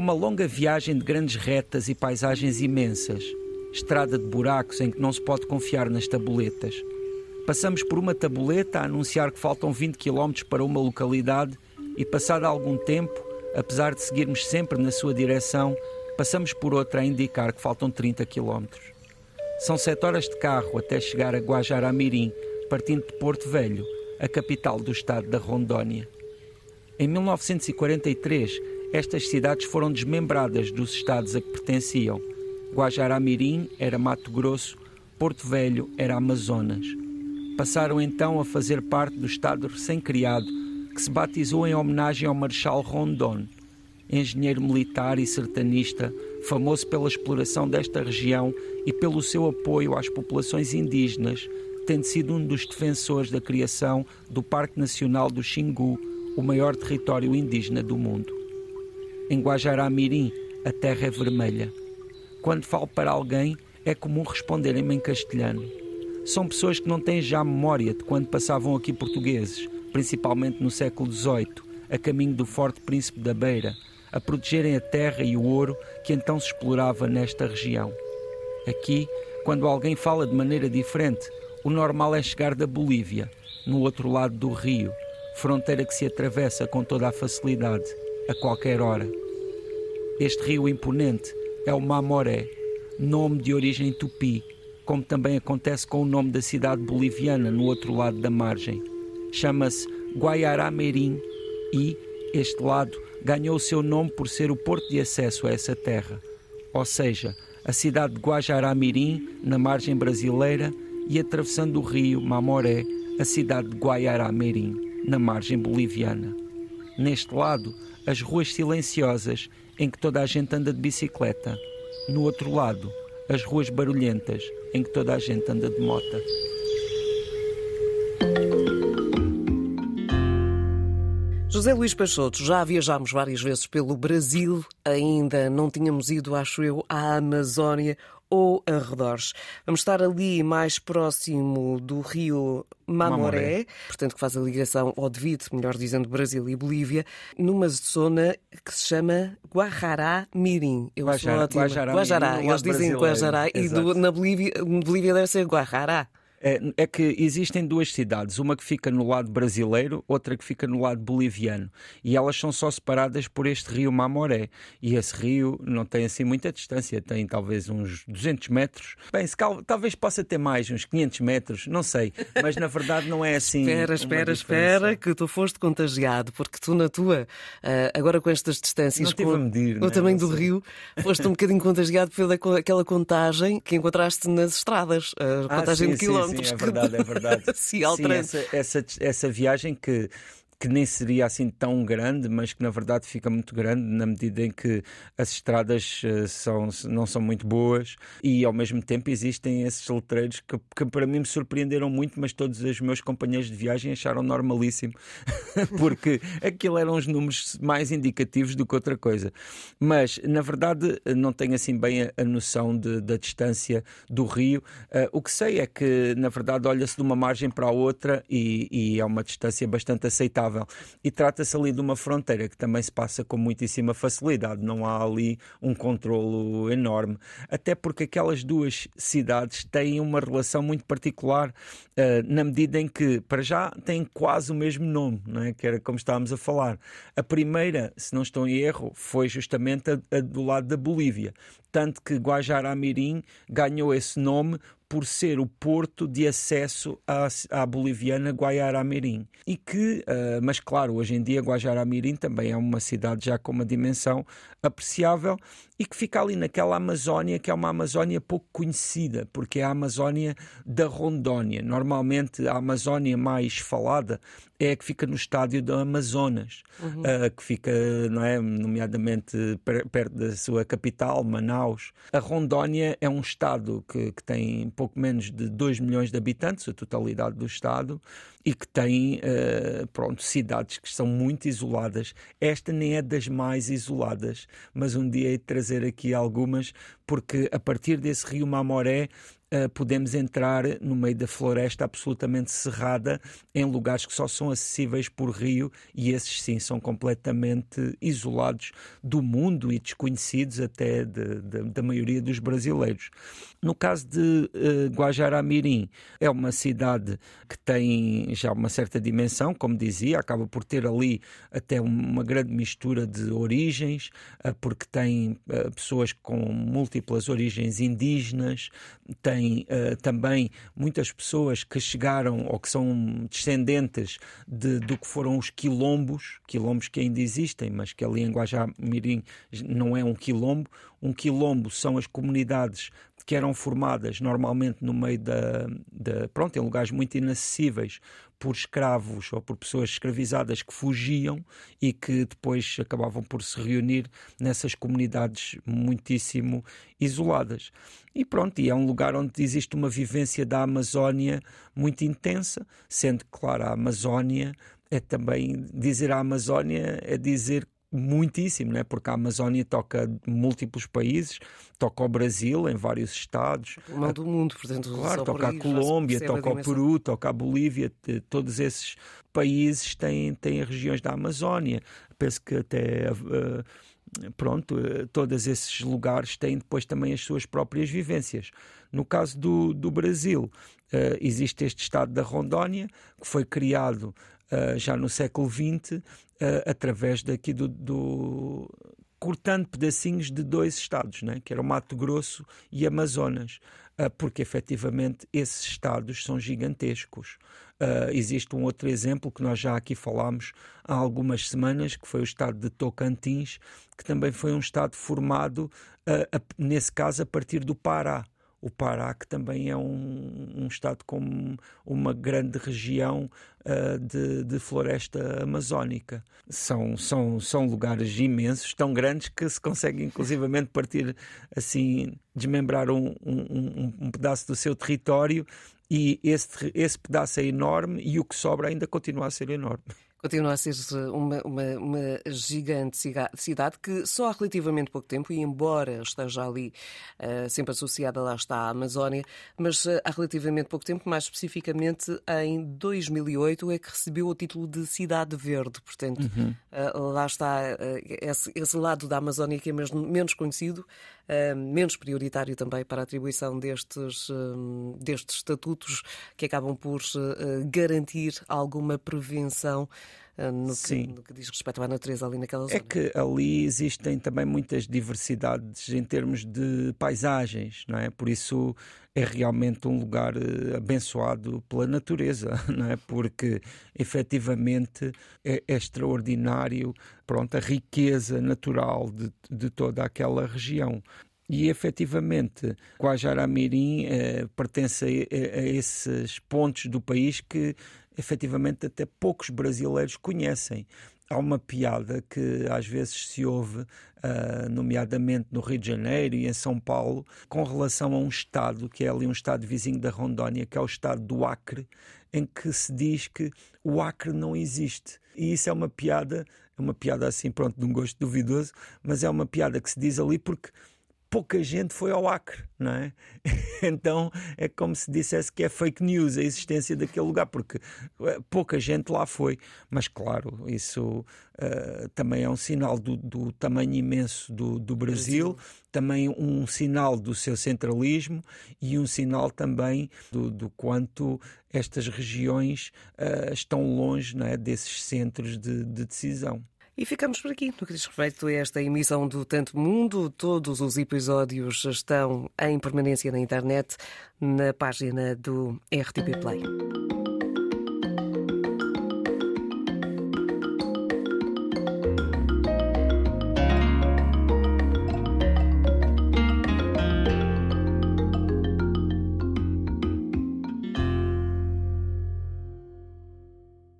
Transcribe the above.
Uma longa viagem de grandes retas e paisagens imensas, estrada de buracos em que não se pode confiar nas tabuletas. Passamos por uma tabuleta a anunciar que faltam 20 km para uma localidade e, passado algum tempo, apesar de seguirmos sempre na sua direção, passamos por outra a indicar que faltam 30 km. São sete horas de carro até chegar a Guajará-Mirim, partindo de Porto Velho, a capital do estado da Rondônia. Em 1943, estas cidades foram desmembradas dos estados a que pertenciam. Guajará-Mirim era Mato Grosso, Porto Velho era Amazonas. Passaram então a fazer parte do estado recém-criado, que se batizou em homenagem ao Marechal Rondon, engenheiro militar e sertanista, famoso pela exploração desta região e pelo seu apoio às populações indígenas, tendo sido um dos defensores da criação do Parque Nacional do Xingu, o maior território indígena do mundo. Em Guajará-Mirim, a terra é vermelha. Quando falo para alguém, é comum responderem-me em castelhano. São pessoas que não têm já memória de quando passavam aqui portugueses, principalmente no século XVIII, a caminho do Forte Príncipe da Beira, a protegerem a terra e o ouro que então se explorava nesta região. Aqui, quando alguém fala de maneira diferente, o normal é chegar da Bolívia, no outro lado do rio, fronteira que se atravessa com toda a facilidade, a qualquer hora. Este rio imponente é o Mamoré, nome de origem tupi, como também acontece com o nome da cidade boliviana no outro lado da margem. Chama-se Guayará-Merim e, este lado, ganhou o seu nome por ser o porto de acesso a essa terra, ou seja, a cidade de Guajará-Mirim, na margem brasileira, e atravessando o rio Mamoré, a cidade de Guayará-Mirim, na margem boliviana. Neste lado, as ruas silenciosas em que toda a gente anda de bicicleta. No outro lado, as ruas barulhentas em que toda a gente anda de mota. José Luís Peixoto, já viajámos várias vezes pelo Brasil, ainda não tínhamos ido, acho eu, à Amazónia ou arredores. Vamos estar ali mais próximo do rio Mamoré, Mamoré, portanto que faz a ligação ao divide, melhor dizendo, Brasil e Bolívia, numa zona que se chama Guajará Mirim. Eu Guajará, Guajará, Guajará. Eles dizem Guajará e do, na Bolívia, Bolívia deve ser Guajará. É, é, que existem duas cidades, uma que fica no lado brasileiro, outra que fica no lado boliviano. E elas são só separadas por este rio Mamoré. E esse rio não tem assim muita distância, tem talvez uns 200 metros. Bem, se cal... talvez possa ter mais, uns 500 metros, não sei. Mas na verdade não é assim. espera, espera, espera, que tu foste contagiado, porque tu na tua, uh, agora com estas distâncias, com medir, o né? tamanho do rio, foste um bocadinho contagiado pela aquela contagem que encontraste nas estradas, a ah, contagem sim, de quilómetros sim, é verdade, é verdade. sim, essa, essa, essa viagem que que nem seria assim tão grande, mas que na verdade fica muito grande na medida em que as estradas uh, são, não são muito boas e ao mesmo tempo existem esses letreiros que, que, para mim me surpreenderam muito, mas todos os meus companheiros de viagem acharam normalíssimo, porque aquilo eram os números mais indicativos do que outra coisa. Mas na verdade não tenho assim bem a, a noção de, da distância do rio. Uh, o que sei é que na verdade olha-se de uma margem para a outra e, e é uma distância bastante aceitável e trata-se ali de uma fronteira que também se passa com muitíssima facilidade, não há ali um controlo enorme, até porque aquelas duas cidades têm uma relação muito particular, uh, na medida em que, para já, têm quase o mesmo nome, não é? que era como estávamos a falar. A primeira, se não estou em erro, foi justamente a, a do lado da Bolívia, tanto que Guajará-Mirim ganhou esse nome por ser o porto de acesso à, à boliviana Guayará-Mirim. E que, uh, mas claro, hoje em dia Guajará-Mirim também é uma cidade já com uma dimensão apreciável e que fica ali naquela Amazónia que é uma Amazónia pouco conhecida, porque é a Amazónia da Rondônia. Normalmente a Amazónia mais falada é a que fica no estádio do Amazonas, uhum. uh, que fica, não é, nomeadamente perto da sua capital, Manaus. A Rondônia é um estado que, que tem pouco menos de 2 milhões de habitantes, a totalidade do estado, e que tem uh, pronto, cidades que são muito isoladas. Esta nem é das mais isoladas, mas um dia hei de trazer aqui algumas, porque a partir desse rio Mamoré uh, podemos entrar no meio da floresta absolutamente cerrada, em lugares que só são acessíveis por rio, e esses sim são completamente isolados do mundo e desconhecidos até de, de, da maioria dos brasileiros. No caso de uh, Guajará-Mirim, é uma cidade que tem já uma certa dimensão, como dizia, acaba por ter ali até uma grande mistura de origens, uh, porque tem pessoas com múltiplas origens indígenas, tem também muitas pessoas que chegaram ou que são descendentes de, do que foram os quilombos, quilombos que ainda existem, mas que ali em Guajá-Mirim não é um quilombo. Um quilombo são as comunidades que eram formadas normalmente no meio da, da, pronto, em lugares muito inacessíveis por escravos ou por pessoas escravizadas que fugiam e que depois acabavam por se reunir nessas comunidades muitíssimo isoladas. E pronto, e é um lugar onde existe uma vivência da Amazónia muito intensa, sendo claro, a Amazónia é também dizer a Amazónia é dizer muitíssimo, né? porque a Amazónia toca múltiplos países, toca o Brasil em vários estados. O do mundo, portanto, claro, toca a Colômbia, toca o Peru, toca a Bolívia, todos esses países têm, têm regiões da Amazónia. Penso que até. Uh, pronto, uh, todos esses lugares têm depois também as suas próprias vivências. No caso do, do Brasil, uh, existe este estado da Rondônia, que foi criado uh, já no século XX, uh, através daqui do, do, cortando pedacinhos de dois estados, né? que era o Mato Grosso e Amazonas, porque efetivamente esses estados são gigantescos. Uh, existe um outro exemplo que nós já aqui falámos há algumas semanas, que foi o estado de Tocantins, que também foi um estado formado, uh, a, nesse caso, a partir do Pará o Pará, que também é um, um estado com uma grande região uh, de, de, floresta amazónica. São, são, são lugares imensos, tão grandes que se consegue inclusivamente partir assim, desmembrar um, um, um pedaço do seu território e esse, esse pedaço é enorme e o que sobra ainda continua a ser enorme. Continua a ser uma, uma, uma, gigante cidade que só há relativamente pouco tempo, e embora esteja ali uh, sempre associada, lá está, à Amazónia, mas uh, há relativamente pouco tempo, mais especificamente em 2008, é que recebeu o título de Cidade Verde. Portanto, uhum. uh, lá está esse, esse, lado da Amazónia que é mesmo menos conhecido, menos prioritário também para a atribuição destes, destes estatutos que acabam por garantir alguma prevenção no que, no que, diz respeito à natureza ali naquela é zona. É que ali existem também muitas diversidades em termos de paisagens, não é? Por isso é realmente um lugar eh, abençoado pela natureza, não é? Porque efetivamente é, é extraordinário, pronto, a riqueza natural de, de toda aquela região. E efetivamente, Guajará-Mirim eh, pertence a, a, a, esses pontos do país que efetivamente até poucos brasileiros conhecem. Há uma piada que às vezes se ouve, uh, nomeadamente no Rio de Janeiro e em São Paulo, com relação a um estado, que é ali um estado vizinho da Rondônia, que é o estado do Acre, em que se diz que o Acre não existe. E isso é uma piada, é uma piada assim, pronto, de um gosto duvidoso, mas é uma piada que se diz ali porque pouca gente foi ao Acre, não é? então é como se dissesse que é fake news a existência daquele lugar, porque eh, pouca gente lá foi. Mas claro, isso uh, também é um sinal do, do tamanho imenso do, do Brasil, Brasil, também um sinal do seu centralismo e um sinal também do, do quanto estas regiões uh, estão longe não é, desses centros de, de decisão. E ficamos por aqui. No que diz respeito a esta emissão do Tanto Mundo, todos os episódios estão em permanência na internet, na página do RTP Play.